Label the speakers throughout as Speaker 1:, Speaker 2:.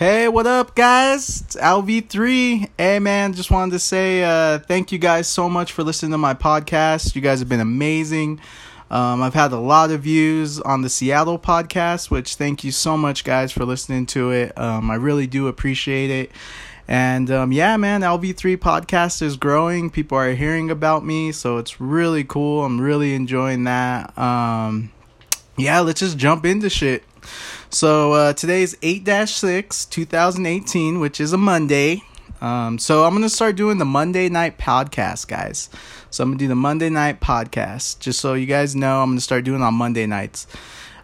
Speaker 1: Hey, what up, guys? It's LV3. Hey, man, just wanted to say uh, thank you guys so much for listening to my podcast. You guys have been amazing. Um, I've had a lot of views on the Seattle podcast, which thank you so much, guys, for listening to it. Um, I really do appreciate it. And um, yeah, man, LV3 podcast is growing. People are hearing about me, so it's really cool. I'm really enjoying that. Um, yeah, let's just jump into shit. So uh, today is 8 6, 2018, which is a Monday. Um, so I'm going to start doing the Monday night podcast, guys. So I'm going to do the Monday night podcast. Just so you guys know, I'm going to start doing on Monday nights.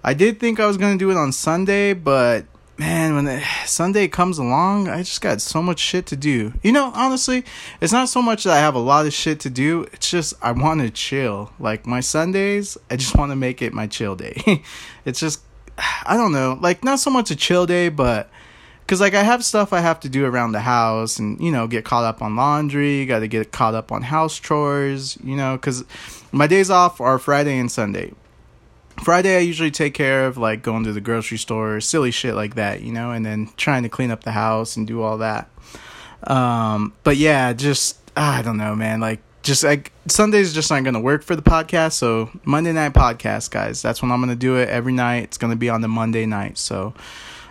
Speaker 1: I did think I was going to do it on Sunday, but man, when the, Sunday comes along, I just got so much shit to do. You know, honestly, it's not so much that I have a lot of shit to do. It's just I want to chill. Like my Sundays, I just want to make it my chill day. it's just I don't know, like not so much a chill day, but because like I have stuff I have to do around the house, and you know, get caught up on laundry, got to get caught up on house chores, you know, because my days off are Friday and Sunday. Friday I usually take care of like going to the grocery store, silly shit like that, you know, and then trying to clean up the house and do all that. Um, but yeah, just I don't know, man. Like just like Sundays just aren't gonna work for the podcast. So Monday night podcast, guys. That's when I'm gonna do it every night. It's gonna be on the Monday night. So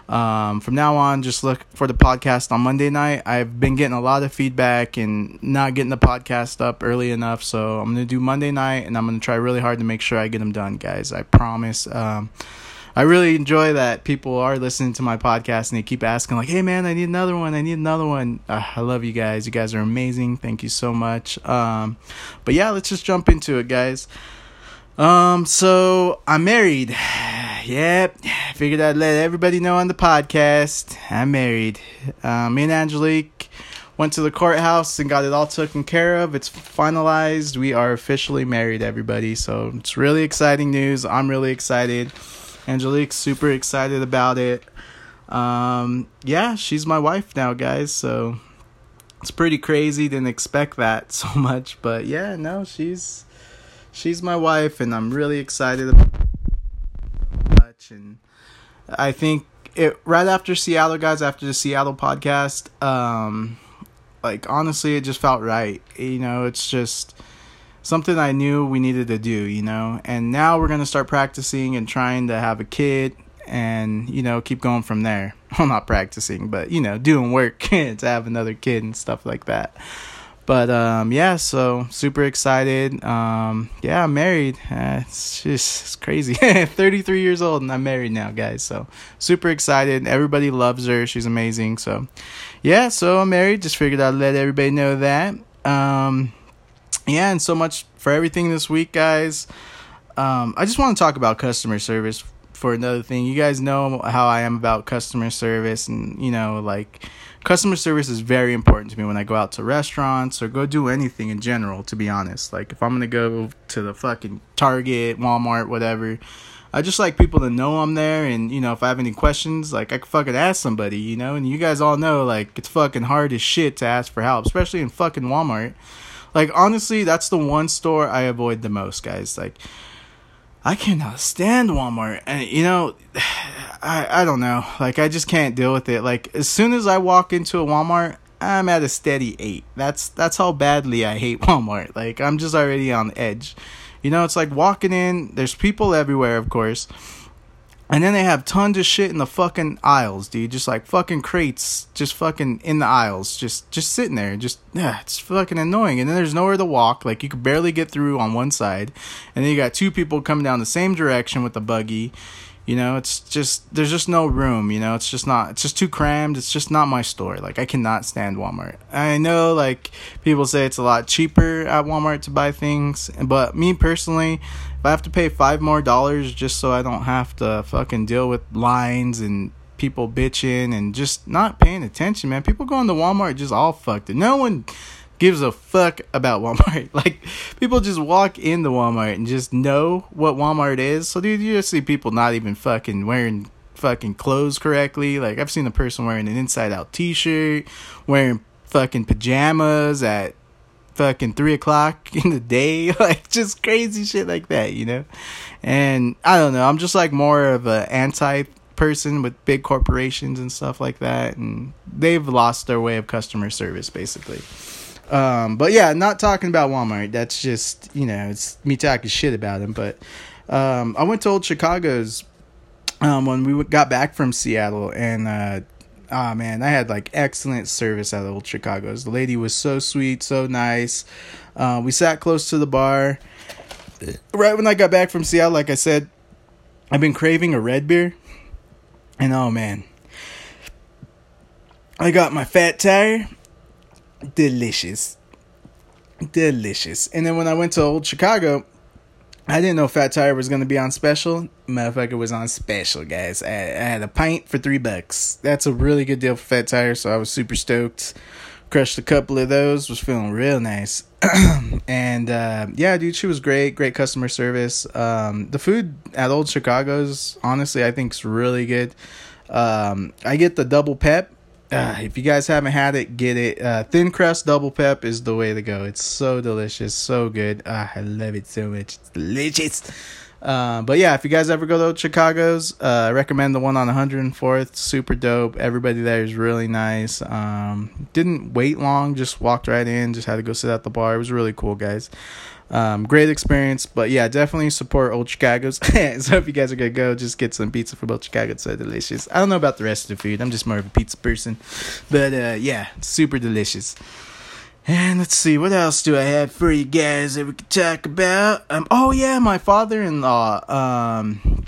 Speaker 1: um, from now on, just look for the podcast on Monday night. I've been getting a lot of feedback and not getting the podcast up early enough. So I'm gonna do Monday night, and I'm gonna try really hard to make sure I get them done, guys. I promise. Um, I really enjoy that people are listening to my podcast and they keep asking like, "Hey man, I need another one. I need another one." Uh, I love you guys. You guys are amazing. Thank you so much. Um, but yeah, let's just jump into it, guys. Um, so I'm married. Yep, figured I'd let everybody know on the podcast. I'm married. Uh, me and Angelique went to the courthouse and got it all taken care of. It's finalized. We are officially married, everybody. So it's really exciting news. I'm really excited. Angelique's super excited about it. Um, yeah, she's my wife now, guys. So it's pretty crazy. Didn't expect that so much, but yeah, no, she's she's my wife, and I'm really excited about much. And I think it right after Seattle, guys, after the Seattle podcast, um, like honestly, it just felt right. You know, it's just something I knew we needed to do, you know. And now we're gonna start practicing and trying to have a kid, and you know, keep going from there. Well, not practicing, but you know, doing work to have another kid and stuff like that. But um, yeah, so super excited. Um, yeah, I'm married. Uh, it's just it's crazy. 33 years old and I'm married now, guys. So super excited. Everybody loves her. She's amazing. So yeah, so I'm married. Just figured I'd let everybody know that. Um, yeah, and so much for everything this week, guys. Um, I just want to talk about customer service for another thing. You guys know how I am about customer service, and you know, like customer service is very important to me when I go out to restaurants or go do anything in general. To be honest, like if I'm gonna go to the fucking Target, Walmart, whatever. I just like people to know I'm there, and you know, if I have any questions, like I can fucking ask somebody, you know. And you guys all know, like it's fucking hard as shit to ask for help, especially in fucking Walmart. Like honestly, that's the one store I avoid the most, guys. Like I cannot stand Walmart. And you know, I I don't know. Like I just can't deal with it. Like as soon as I walk into a Walmart, I'm at a steady 8. That's that's how badly I hate Walmart. Like I'm just already on edge. You know, it's like walking in, there's people everywhere, of course and then they have tons of shit in the fucking aisles, dude. Just like fucking crates, just fucking in the aisles, just just sitting there. Just yeah, it's fucking annoying. And then there's nowhere to walk. Like you could barely get through on one side, and then you got two people coming down the same direction with the buggy. You know, it's just there's just no room. You know, it's just not. It's just too crammed. It's just not my store. Like I cannot stand Walmart. I know like people say it's a lot cheaper at Walmart to buy things, but me personally, I have to pay five more dollars just so I don't have to fucking deal with lines and people bitching and just not paying attention, man. People going to Walmart just all fucked. No one gives a fuck about Walmart. Like people just walk into Walmart and just know what Walmart is. So dude, you just see people not even fucking wearing fucking clothes correctly. Like I've seen a person wearing an inside out t shirt, wearing fucking pajamas at fucking three o'clock in the day, like just crazy shit like that, you know. And I don't know, I'm just like more of a anti person with big corporations and stuff like that, and they've lost their way of customer service basically. Um, but yeah, not talking about Walmart. That's just you know, it's me talking shit about them. But um, I went to Old Chicago's um, when we got back from Seattle, and uh, oh man, I had like excellent service at Old Chicago's. The lady was so sweet, so nice. Uh, we sat close to the bar. Right when I got back from Seattle, like I said, I've been craving a red beer, and oh man, I got my fat tire delicious. Delicious. And then when I went to Old Chicago, I didn't know Fat Tire was gonna be on special. Motherfucker was on special, guys. I, I, had a pint for three bucks. That's a really good deal for Fat Tire, so I was super stoked. Crushed a couple of those. Was feeling real nice. and uh, yeah, dude, she was great. Great customer service. Um, the food at Old Chicago's honestly, I think, is really good. Um, I get the double pep uh, if you guys haven't had it, get it. Uh, thin crust double pep is the way to go. It's so delicious, so good. Uh, I love it so much. It's delicious. Uh, but yeah, if you guys ever go to Chicago's, uh, I recommend the one on 104th. Super dope. Everybody there is really nice. Um, didn't wait long, just walked right in. Just had to go sit at the bar. It was really cool, guys. Um, great experience, but yeah, definitely support Old Chicago's. so if you guys are gonna go, just get some pizza from Old Chicago. It's so delicious. I don't know about the rest of the food. I'm just more of a pizza person, but uh, yeah, super delicious. And let's see, what else do I have for you guys that we could talk about? Um, oh yeah, my father-in-law um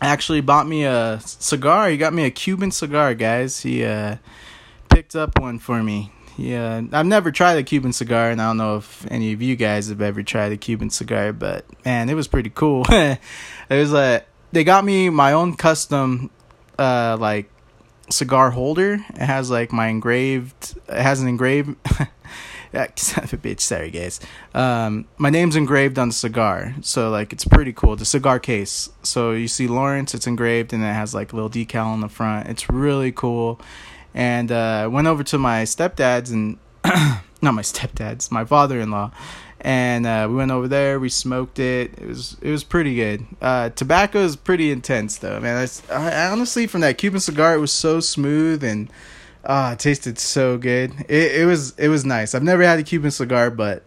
Speaker 1: actually bought me a cigar. He got me a Cuban cigar, guys. He uh picked up one for me. Yeah, I've never tried a Cuban cigar, and I don't know if any of you guys have ever tried a Cuban cigar, but man, it was pretty cool. it was like they got me my own custom, uh, like cigar holder. It has like my engraved. It has an engraved. son of a bitch. Sorry, guys. Um, my name's engraved on the cigar, so like it's pretty cool. The cigar case. So you see Lawrence, it's engraved, and it has like a little decal on the front. It's really cool and uh, went over to my stepdad's and not my stepdad's, my father-in-law, and uh, we went over there. We smoked it. It was it was pretty good. Uh, tobacco is pretty intense though, man. I, I, honestly from that Cuban cigar, it was so smooth and ah, it tasted so good. It it was it was nice. I've never had a Cuban cigar, but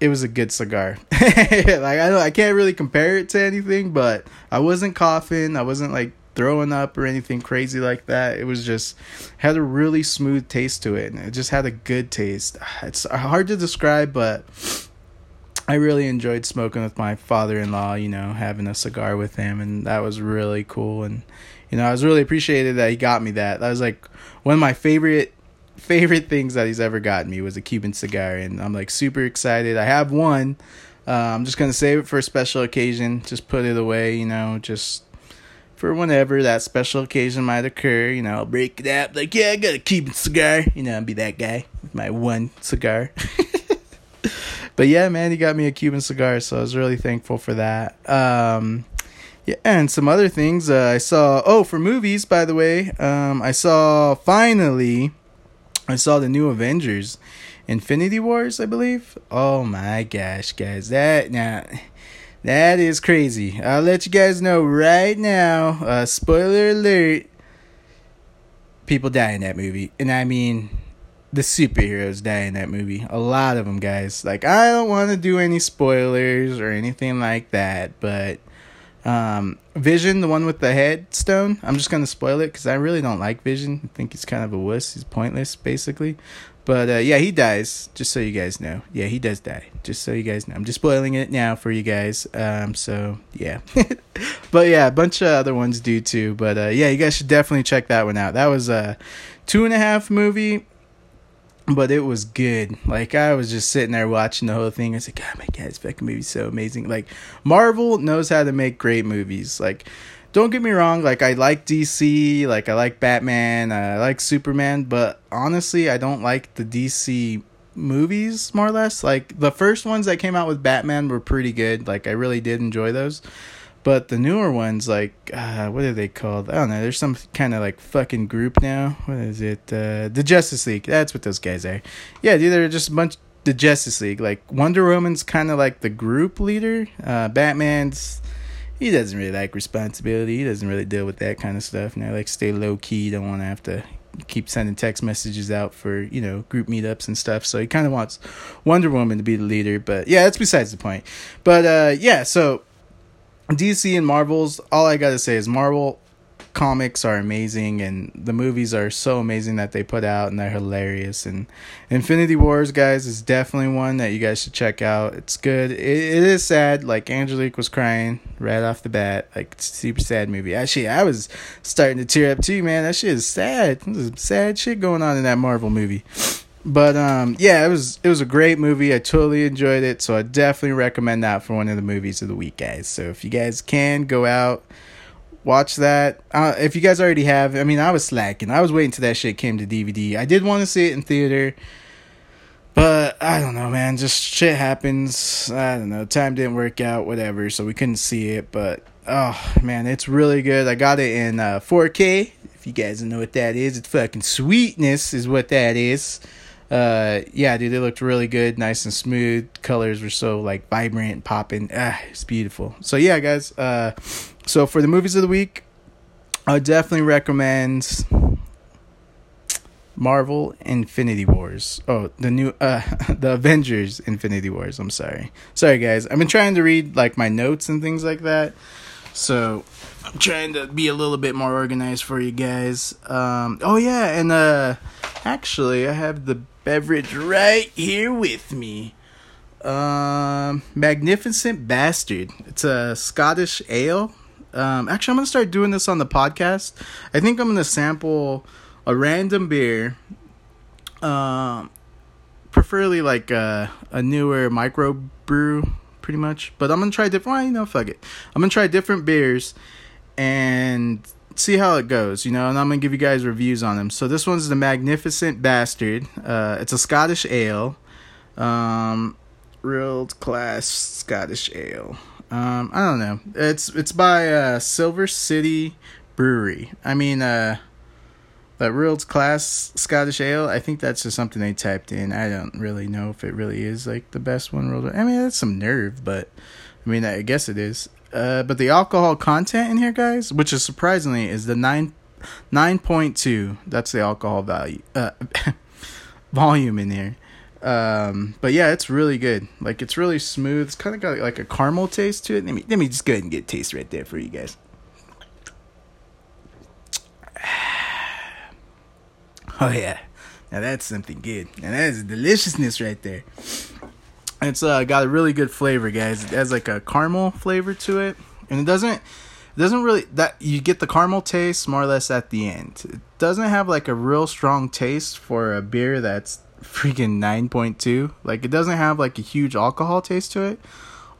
Speaker 1: it was a good cigar. like I I can't really compare it to anything, but I wasn't coughing. I wasn't like throwing up or anything crazy like that. It was just had a really smooth taste to it, and it just had a good taste. It's hard to describe, but I really enjoyed smoking with my father-in-law. You know, having a cigar with him, and that was really cool. And you know, I was really appreciated that he got me that. That was like one of my favorite favorite things that he's ever gotten me was a Cuban cigar, and I'm like super excited. I have one. Uh, I'm just gonna save it for a special occasion. Just put it away, you know. Just for whenever that special occasion might occur. You know, I'll break it up like, yeah, I gotta keep a cigar. You know, I'll be that guy with my one cigar. but yeah, man, he got me a Cuban cigar, so I was really thankful for that. Um, yeah, and some other things uh, I saw. Oh, for movies, by the way, um, I saw finally. I saw the new Avengers, Infinity Wars, I believe. Oh my gosh, guys, that now. That is crazy. I'll let you guys know right now. Uh, spoiler alert. People die in that movie. And I mean, the superheroes die in that movie. A lot of them, guys. Like, I don't want to do any spoilers or anything like that. But, um, Vision, the one with the headstone, I'm just to spoil it because I really don't like Vision. I think he's kind of a wuss. He's pointless, basically. But uh, yeah, he dies. Just so you guys know. Yeah, he does die. Just so you guys know. I'm just spoiling it now for you guys. Um, so yeah. but yeah, a bunch of other ones do too. But uh, yeah, you guys should definitely check that one out. That was a two and a half movie, but it was good. Like I was just sitting there watching the whole thing. I was like, oh my god, this fucking movie's so amazing. Like Marvel knows how to make great movies. Like don't get me wrong, like I like DC, like I like Batman, I like Superman, but honestly, I don't like the DC movies more or less. Like the first ones that came out with Batman were pretty good. Like I really did enjoy those. But the newer ones, like uh, what are they called? I don't know. There's some kind of like fucking group now. What is it? Uh, the Justice League. That's what those guys are. Yeah, dude, they're just a bunch. The Justice League, like Wonder Woman's kind of like the group leader. Uh, Batman's he doesn't really like responsibility. He doesn't really deal with that kind of stuff. I like stay low key. Don't want to have to keep sending text messages out for you know group meetups and stuff. So he kind of wants Wonder Woman to be the leader. But yeah, that's besides the point. But uh, yeah, so DC and Marvels. All I gotta say is Marvel comics are amazing and the movies are so amazing that they put out and they're hilarious. And infinity wars guys is definitely one that you guys should check out. It's good. It, it is sad. Like angelique was crying right off the bat. Like super sad movie. Actually i was starting to tear up too man. That shit is sad. There's sad shit going on in that marvel movie. But um yeah it was it was a great movie. I totally enjoyed it. So i definitely recommend that for one of the movies of the week guys. So if you guys can go out watch that. Uh, if you guys already have, I mean, I was slacking. I was waiting till that shit came to DVD. I did want to see it in theater, but I don't know, man. Just shit happens. I don't know. Time didn't work out, whatever. So we couldn't see it. But oh man, it's really good. I got it in uh, 4K. If you guys don't know what that is, it's fucking sweetness, is what that is. Uh, yeah, dude, it looked really good, nice and smooth. Colors were so like vibrant popping. Ah, it's beautiful. So yeah, guys. Uh so for the movies of the week, I definitely recommend Marvel Infinity Wars. Oh, the new uh the Avengers Infinity Wars. I'm sorry. Sorry guys. I've been trying to read like my notes and things like that. So I'm trying to be a little bit more organized for you guys. Um oh yeah, and uh actually I have the beverage right here with me. Um Magnificent Bastard. It's a Scottish ale um, actually, I'm gonna start doing this on the podcast. I think I'm gonna sample a random beer, um, preferably like a, a newer micro brew, pretty much. But I'm gonna try different. Well, you know, fuck it. I'm gonna try different beers and see how it goes. You know, and I'm gonna give you guys reviews on them. So this one's the Magnificent Bastard. Uh, it's a Scottish ale. Um, real class Scottish ale. Um, I don't know. It's it's by uh, Silver City Brewery. I mean, uh, that World's Class Scottish Ale. I think that's just something they typed in. I don't really know if it really is like the best one. World. I mean, that's some nerve, but I mean, I guess it is. Uh, but the alcohol content in here, guys, which is surprisingly, is the nine nine point two. That's the alcohol value uh, volume in here. Um, but yeah, it's really good. Like it's really smooth. It's kind of got like a caramel taste to it. Let me let me just go ahead and get a taste right there for you guys. Oh yeah, now that's something good. And that is deliciousness right there. It's uh got a really good flavor, guys. It has like a caramel flavor to it, and it doesn't it doesn't really that you get the caramel taste more or less at the end. It doesn't have like a real strong taste for a beer that's freaking 9.2. Like it doesn't have like a huge alcohol taste to it.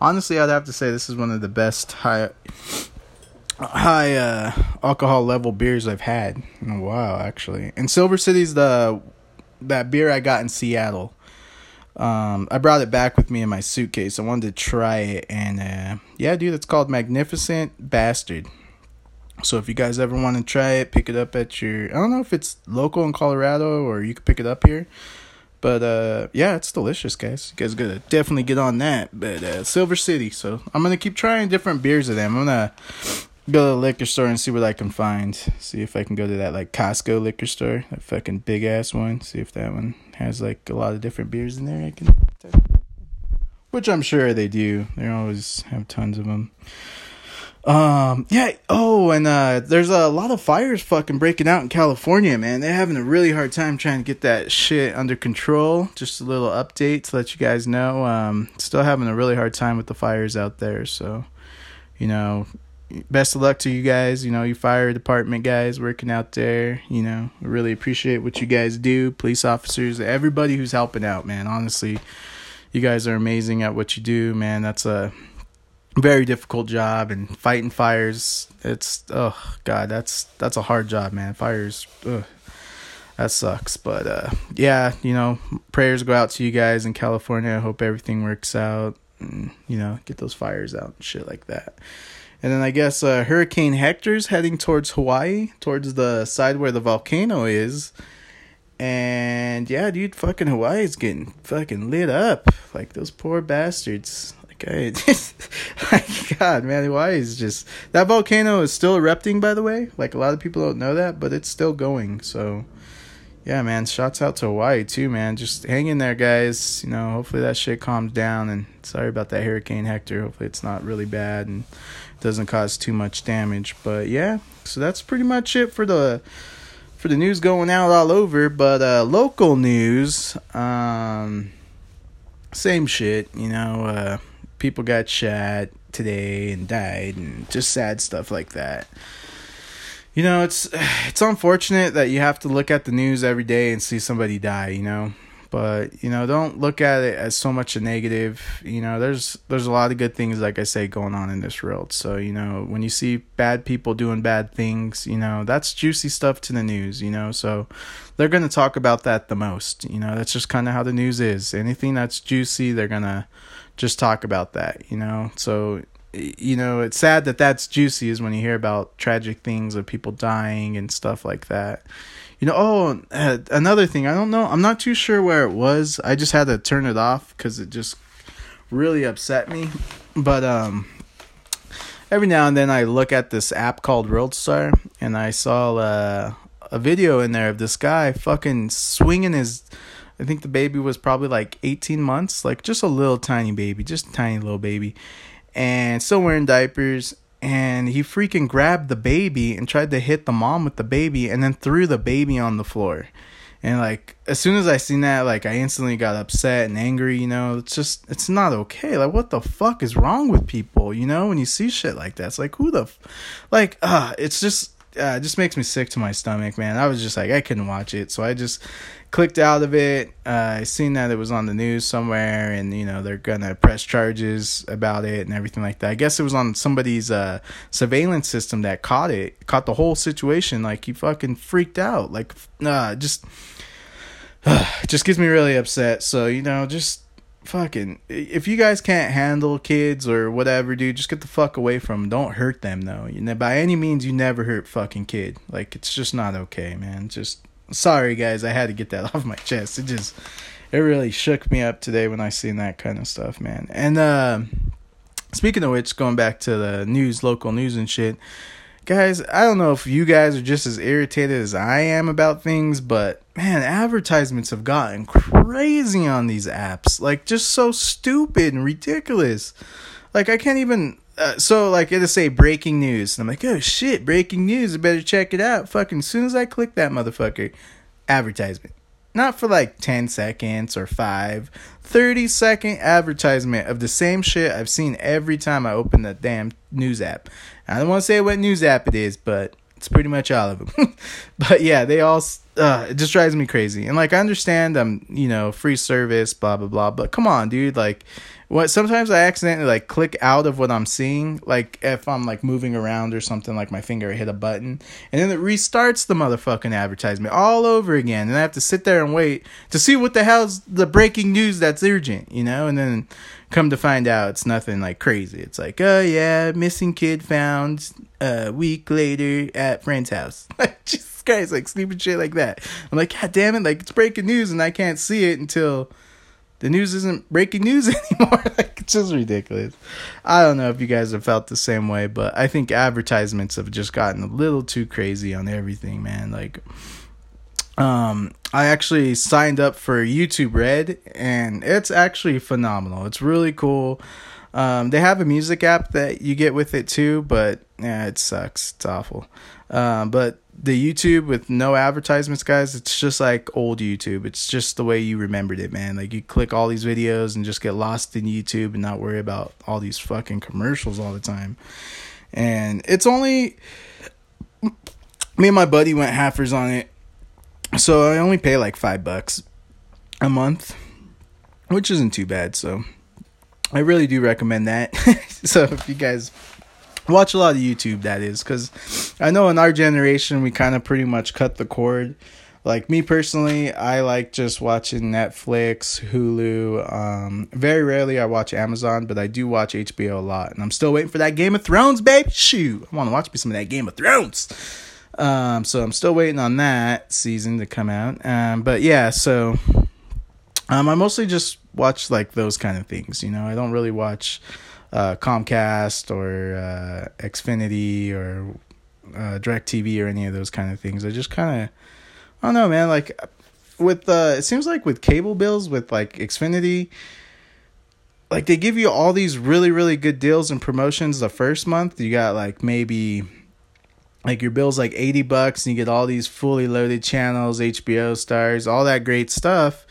Speaker 1: Honestly, I'd have to say this is one of the best high high uh, alcohol level beers I've had in a while actually. And Silver City's the that beer I got in Seattle. Um, I brought it back with me in my suitcase. I wanted to try it, and uh, yeah, dude, it's called Magnificent Bastard. So if you guys ever want to try it, pick it up at your. I don't know if it's local in Colorado or you could pick it up here. But uh, yeah, it's delicious, guys. You guys gotta definitely get on that. But uh, Silver City, so I'm gonna keep trying different beers of them. I'm gonna go to the liquor store and see what I can find. See if I can go to that like Costco liquor store, that fucking big ass one. See if that one has like a lot of different beers in there. I can, which I'm sure they do. They always have tons of them. Um, yeah. Oh, and uh, there's a lot of fires fucking breaking out in California, man. They're having a really hard time trying to get that shit under control. Just a little update to let you guys know. Um, still having a really hard time with the fires out there. So, you know, best of luck to you guys. You know, you fire department guys working out there. You know, really appreciate what you guys do. Police officers, everybody who's helping out, man. Honestly, you guys are amazing at what you do, man. That's a very difficult job and fighting fires. It's oh god that's that's a hard job man. Fires ugh, that sucks. But uh yeah you know prayers go out to you guys in california. I hope everything works out and you know get those fires out and shit like that. And then i guess uh hurricane hector's heading towards hawaii towards the side where the volcano is. And yeah dude fucking hawaii's getting fucking lit up. Like those poor bastards Okay, my God, man, Hawaii is just that volcano is still erupting. By the way, like a lot of people don't know that, but it's still going. So, yeah, man, shouts out to Hawaii too, man. Just hang in there, guys. You know, hopefully that shit calms down. And sorry about that Hurricane Hector. Hopefully it's not really bad and doesn't cause too much damage. But yeah, so that's pretty much it for the for the news going out all over. But uh, local news, um, same shit. You know. Uh, people got shot today and died and just sad stuff like that. You know, it's it's unfortunate that you have to look at the news every day and see somebody die, you know. But, you know, don't look at it as so much a negative. You know, there's there's a lot of good things like I say going on in this world. So, you know, when you see bad people doing bad things, you know, that's juicy stuff to the news, you know. So, they're going to talk about that the most. You know, that's just kind of how the news is. Anything that's juicy, they're going to just talk about that, you know? So, you know, it's sad that that's juicy is when you hear about tragic things of people dying and stuff like that. You know, oh, uh, another thing, I don't know, I'm not too sure where it was. I just had to turn it off because it just really upset me. But, um, every now and then I look at this app called WorldStar and I saw uh, a video in there of this guy fucking swinging his I think the baby was probably like 18 months, like just a little tiny baby, just tiny little baby, and still wearing diapers. And he freaking grabbed the baby and tried to hit the mom with the baby and then threw the baby on the floor. And like as soon as I seen that, like I instantly got upset and angry, you know, it's just it's not okay. Like what the fuck is wrong with people, you know, when you see shit like that. It's like who the f-? like uh it's just uh, it just makes me sick to my stomach, man. I was just like I couldn't watch it. So I just clicked out of it. Uh, I seen that it was on the news somewhere, and you know they're gonna press charges about it and everything like that. I guess it was on somebody's uh, surveillance system that caught it, caught the whole situation. Like he fucking freaked out. Like, uh, just, uh, just gets me really upset. So you know, just fucking if you guys can't handle kids or whatever dude just get the fuck away from them don't hurt them though you know by any means you never hurt fucking kid like it's just not okay man just sorry guys, I had to get that off my chest. It just it really shook me up today when I seen that kind of stuff, man. And uh, speaking of which, going back to the news, local news and shit, guys, I don't know if you guys are just as irritated as I am about things, but man, advertisements have gotten crazy on these apps. Like just so stupid and ridiculous. Like I can't even uh, so like it'll say breaking news, and I'm like, oh shit, breaking news! I better check it out. Fucking as soon as I click that motherfucker, advertisement. Not for like 10 seconds or 5, 30 second advertisement of the same shit I've seen every time I open the damn news app. I don't want to say what news app it is, but it's pretty much all of them. but yeah, they all uh, it just drives me crazy. And like I understand I'm, you know, free service, blah blah blah, but come on, dude, like what sometimes I accidentally like click out of what I'm seeing, like if I'm like moving around or something, like my finger hit a button, and then it restarts the motherfucking advertisement all over again, and I have to sit there and wait to see what the hell's the breaking news that's urgent, you know, and then come to find out it's nothing like crazy. It's like, oh yeah, missing kid found a week later at friend's house. Jesus Christ, like stupid shit like that. I'm like, God damn it, like it's breaking news and I can't see it until the news isn't breaking news anymore. like it's just ridiculous. I don't know if you guys have felt the same way, but I think advertisements have just gotten a little too crazy on everything, man. Like um I actually signed up for YouTube Red and it's actually phenomenal. It's really cool. Um, they have a music app that you get with it too, but yeah, it sucks. It's awful. Um, but the YouTube with no advertisements, guys, it's just like old YouTube. It's just the way you remembered it, man. Like you click all these videos and just get lost in YouTube and not worry about all these fucking commercials all the time. And it's only me and my buddy went halfers on it. So I only pay like 5 bucks a month, which isn't too bad. So I really do recommend that. so if you guys watch a lot of YouTube, that is, because I know in our generation we kind of pretty much cut the cord. Like me personally, I like just watching Netflix, Hulu. Um, very rarely I watch Amazon, but I do watch HBO a lot, and I'm still waiting for that Game of Thrones, babe. Shoot, I want to watch me some of that Game of Thrones. Um, so I'm still waiting on that season to come out. Um, but yeah, so Um, I mostly just watch like those kind of things. You know, I don't really watch uh, Comcast or uh, Xfinity or uh, DirecTV or any of those kind of things. I just kind of, I don't know, man. Like with uh, it seems like with cable bills with like Xfinity, like they give you all these really really good deals and promotions the first month. You got like maybe like your bill's like 80 bucks and you get all these fully loaded channels, HBO Starz all that great stuff.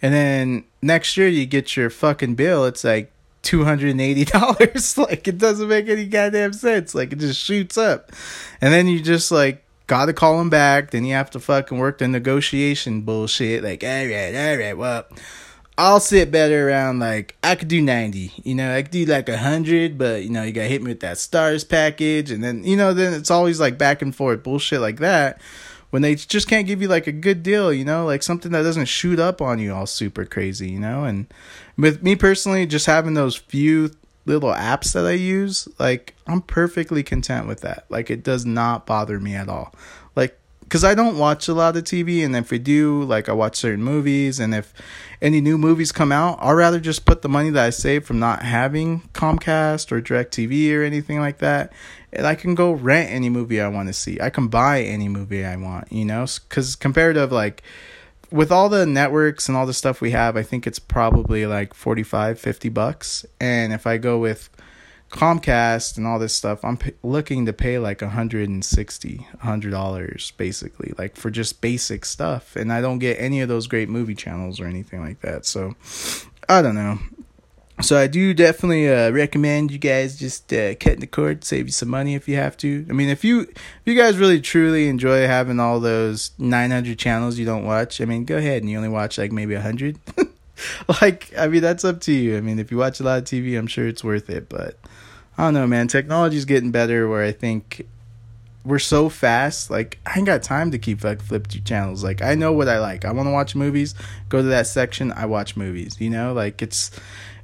Speaker 1: And then next year you get your fucking bill, it's like $280. like it doesn't make any goddamn sense. Like it just shoots up. And then you just like gotta call them back. Then you have to fucking work the negotiation bullshit. Like, all right, all right, well, I'll sit better around like I could do 90. You know, I could do like 100, but you know, you got to hit me with that Starz package and then you know, then it's always like back and forth bullshit like that when they just can't give you like a good deal, you know, like something that doesn't shoot up on you all super crazy, you know? And with me personally just having those few little apps that I use, like I'm perfectly content with that. Like it does not bother me at all. Cuz I don't watch a lot of TV and if I do, like I watch certain movies and if any new movies come out, I'll rather just put the money that I save from not having Comcast or DirecTV or anything like that, and I can go rent any movie I want to see. I can buy any movie I want, you know, because compared to like with all the networks and all the stuff we have, I think it's probably like 45, 50 bucks. And if I go with Comcast and all this stuff, I'm p- looking to pay like 160, 100 dollars basically, like for just basic stuff, and I don't get any of those great movie channels or anything like that. So, I don't know. So I do definitely uh, recommend you guys just uh, cutting the cord, save you some money if you have to. I mean, if you if you guys really truly enjoy having all those 900 channels you don't watch, I mean, go ahead and you only watch like maybe 100. like, I mean, that's up to you. I mean, if you watch a lot of TV, I'm sure it's worth it, but I don't know, man. Technology's getting better where I think we're so fast. Like I ain't got time to keep like flip channels. Like I know what I like. I want to watch movies. Go to that section. I watch movies. You know, like it's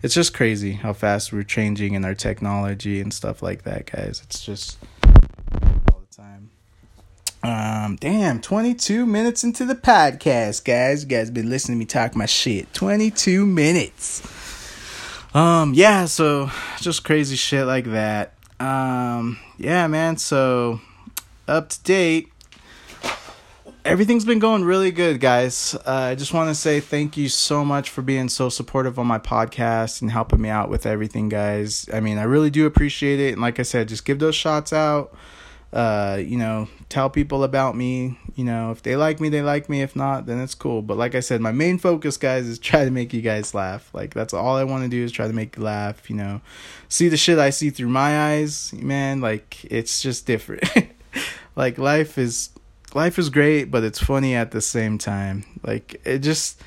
Speaker 1: it's just crazy how fast we're changing in our technology and stuff like that, guys. It's just all the time. Um, damn, 22 minutes into the podcast, guys. You guys been listening to me talk my shit. 22 minutes. Um, yeah, so just crazy shit like that. Um, yeah, man, so up to date. Everything's been going really good, guys. Uh, I just want to say thank you so much for being so supportive on my podcast and helping me out with everything, guys. I mean, I really do appreciate it. And like I said, just give those shots out uh, you know, tell people about me. You know, if they like me, they like me. If not, then it's cool. But like I said, my main focus, guys, is try to make you guys laugh. Like that's all I want to do is try to make you laugh. You know, see the shit I see through my eyes, man. Like it's just different. like life is life is great, but it's funny at the same time. Like it just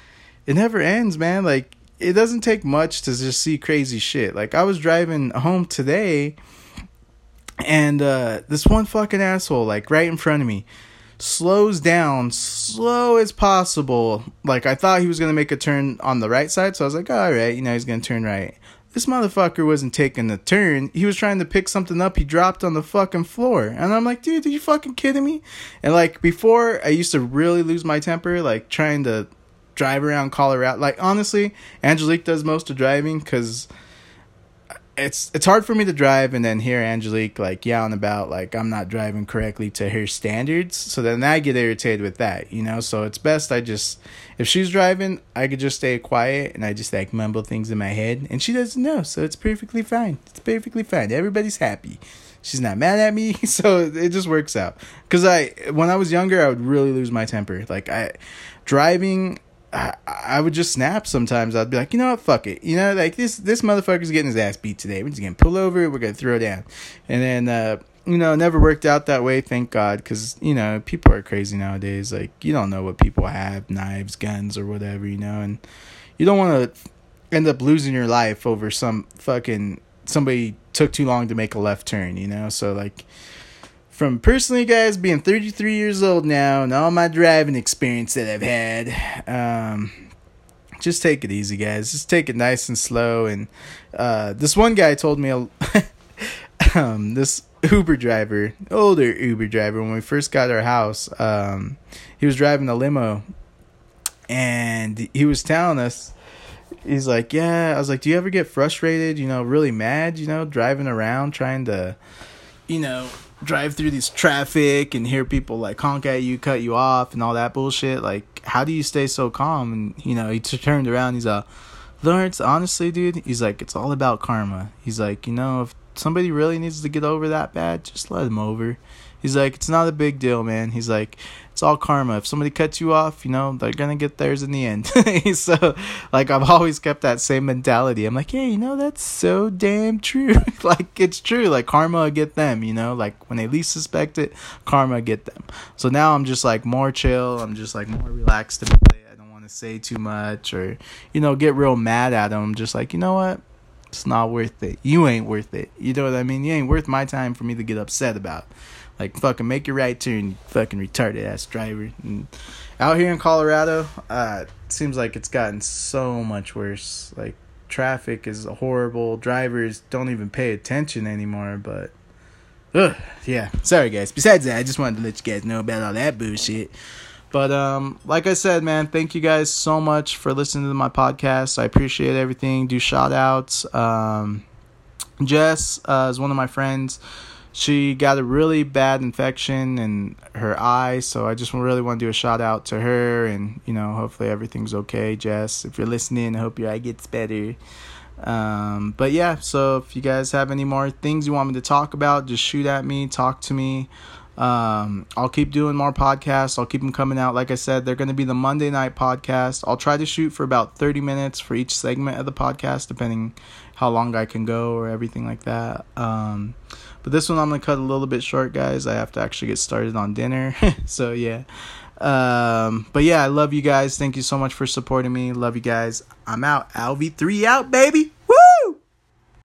Speaker 1: it never ends, man. Like it doesn't take much to just see crazy shit. Like I was driving home today and uh, this one fucking asshole, like right in front of me, slows down slow as possible. Like I thought he was gonna make a turn on the right side, so I was like, all right, you know, he's gonna turn right. This motherfucker wasn't taking the turn. He was trying to pick something up. He dropped on the fucking floor, and I'm like, dude, are you fucking kidding me? And like before, I used to really lose my temper, like trying to drive around Colorado. Like honestly, Angelique does most of driving because it's it's hard for me to drive and then hear Angelique like yelling about like I'm not driving correctly to her standards. So then I get irritated with that, you know. So it's best I just if she's driving, I could just stay quiet and I just like mumble things in my head, and she doesn't know, so it's perfectly fine. It's perfectly fine. Everybody's happy. She's not mad at me, so it just works out. Cause I when I was younger, I would really lose my temper. Like I driving I, I would just snap sometimes. I'd be like, you know what, fuck it. You know, like this this motherfucker's getting his ass beat today. We're just gonna pull over. We're gonna throw down, and then uh, you know, never worked out that way. Thank God, because you know people are crazy nowadays. Like you don't know what people have, knives, guns, or whatever. You know, and you don't want to end up losing your life over some fucking somebody took too long to make a left turn. You know, so like from personally, guys, being 33 years old now and all my driving experience that I've had, um, just take it easy, guys. Just take it nice and slow. And uh, this one guy told me, um, this Uber driver, older Uber driver, when we first got our house, um, he was driving a limo. and he was telling us he's like, yeah. I was like, do you ever get frustrated? You know, really mad? You know, driving around trying to, you know, drive through this traffic and hear people like honk at you, cut you off, and all that bullshit. Like, how do you stay so calm? And you know, he t- turned around. He's like, Lawrence, honestly, dude, he's like, it's all about karma. He's like, you know, if somebody really needs to get over that bad, just let them over. He's like, it's not a big deal, man. He's like, it's all karma. If somebody cuts you off, you know, they're gonna get theirs in the end. so, like, I've always kept that same mentality. I'm like, yeah, you know, that's so damn true. like, it's true. Like, karma get them, you know, like when they least suspect it, karma get them. So now I'm just like more chill. I'm just like more relaxed it. I don't want to say too much or, you know, get real mad at them. just like, you know what? It's not worth it. You ain't worth it. You know what I mean? You ain't worth my time for me to get upset about. Like fucking make your right turn, fucking retarded ass driver. And out here in Colorado, uh, seems like it's gotten so much worse. Like traffic is horrible. Drivers don't even pay attention anymore. But, ugh, yeah. Sorry guys. Besides that, I just wanted to let you guys know about all that bullshit. But um, like I said, man, thank you guys so much for listening to my podcast. I appreciate everything. Do shout outs. Um, Jess uh, is one of my friends she got a really bad infection in her eye so i just really want to do a shout out to her and you know hopefully everything's okay jess if you're listening i hope your eye gets better um, but yeah so if you guys have any more things you want me to talk about just shoot at me talk to me um, I'll keep doing more podcasts. I'll keep them coming out. Like I said, they're going to be the Monday night podcast. I'll try to shoot for about 30 minutes for each segment of the podcast, depending how long I can go or everything like that. Um, but this one I'm gonna cut a little bit short, guys. I have to actually get started on dinner. so yeah. Um, but yeah, I love you guys. Thank you so much for supporting me. Love you guys. I'm out. LV3 out, baby.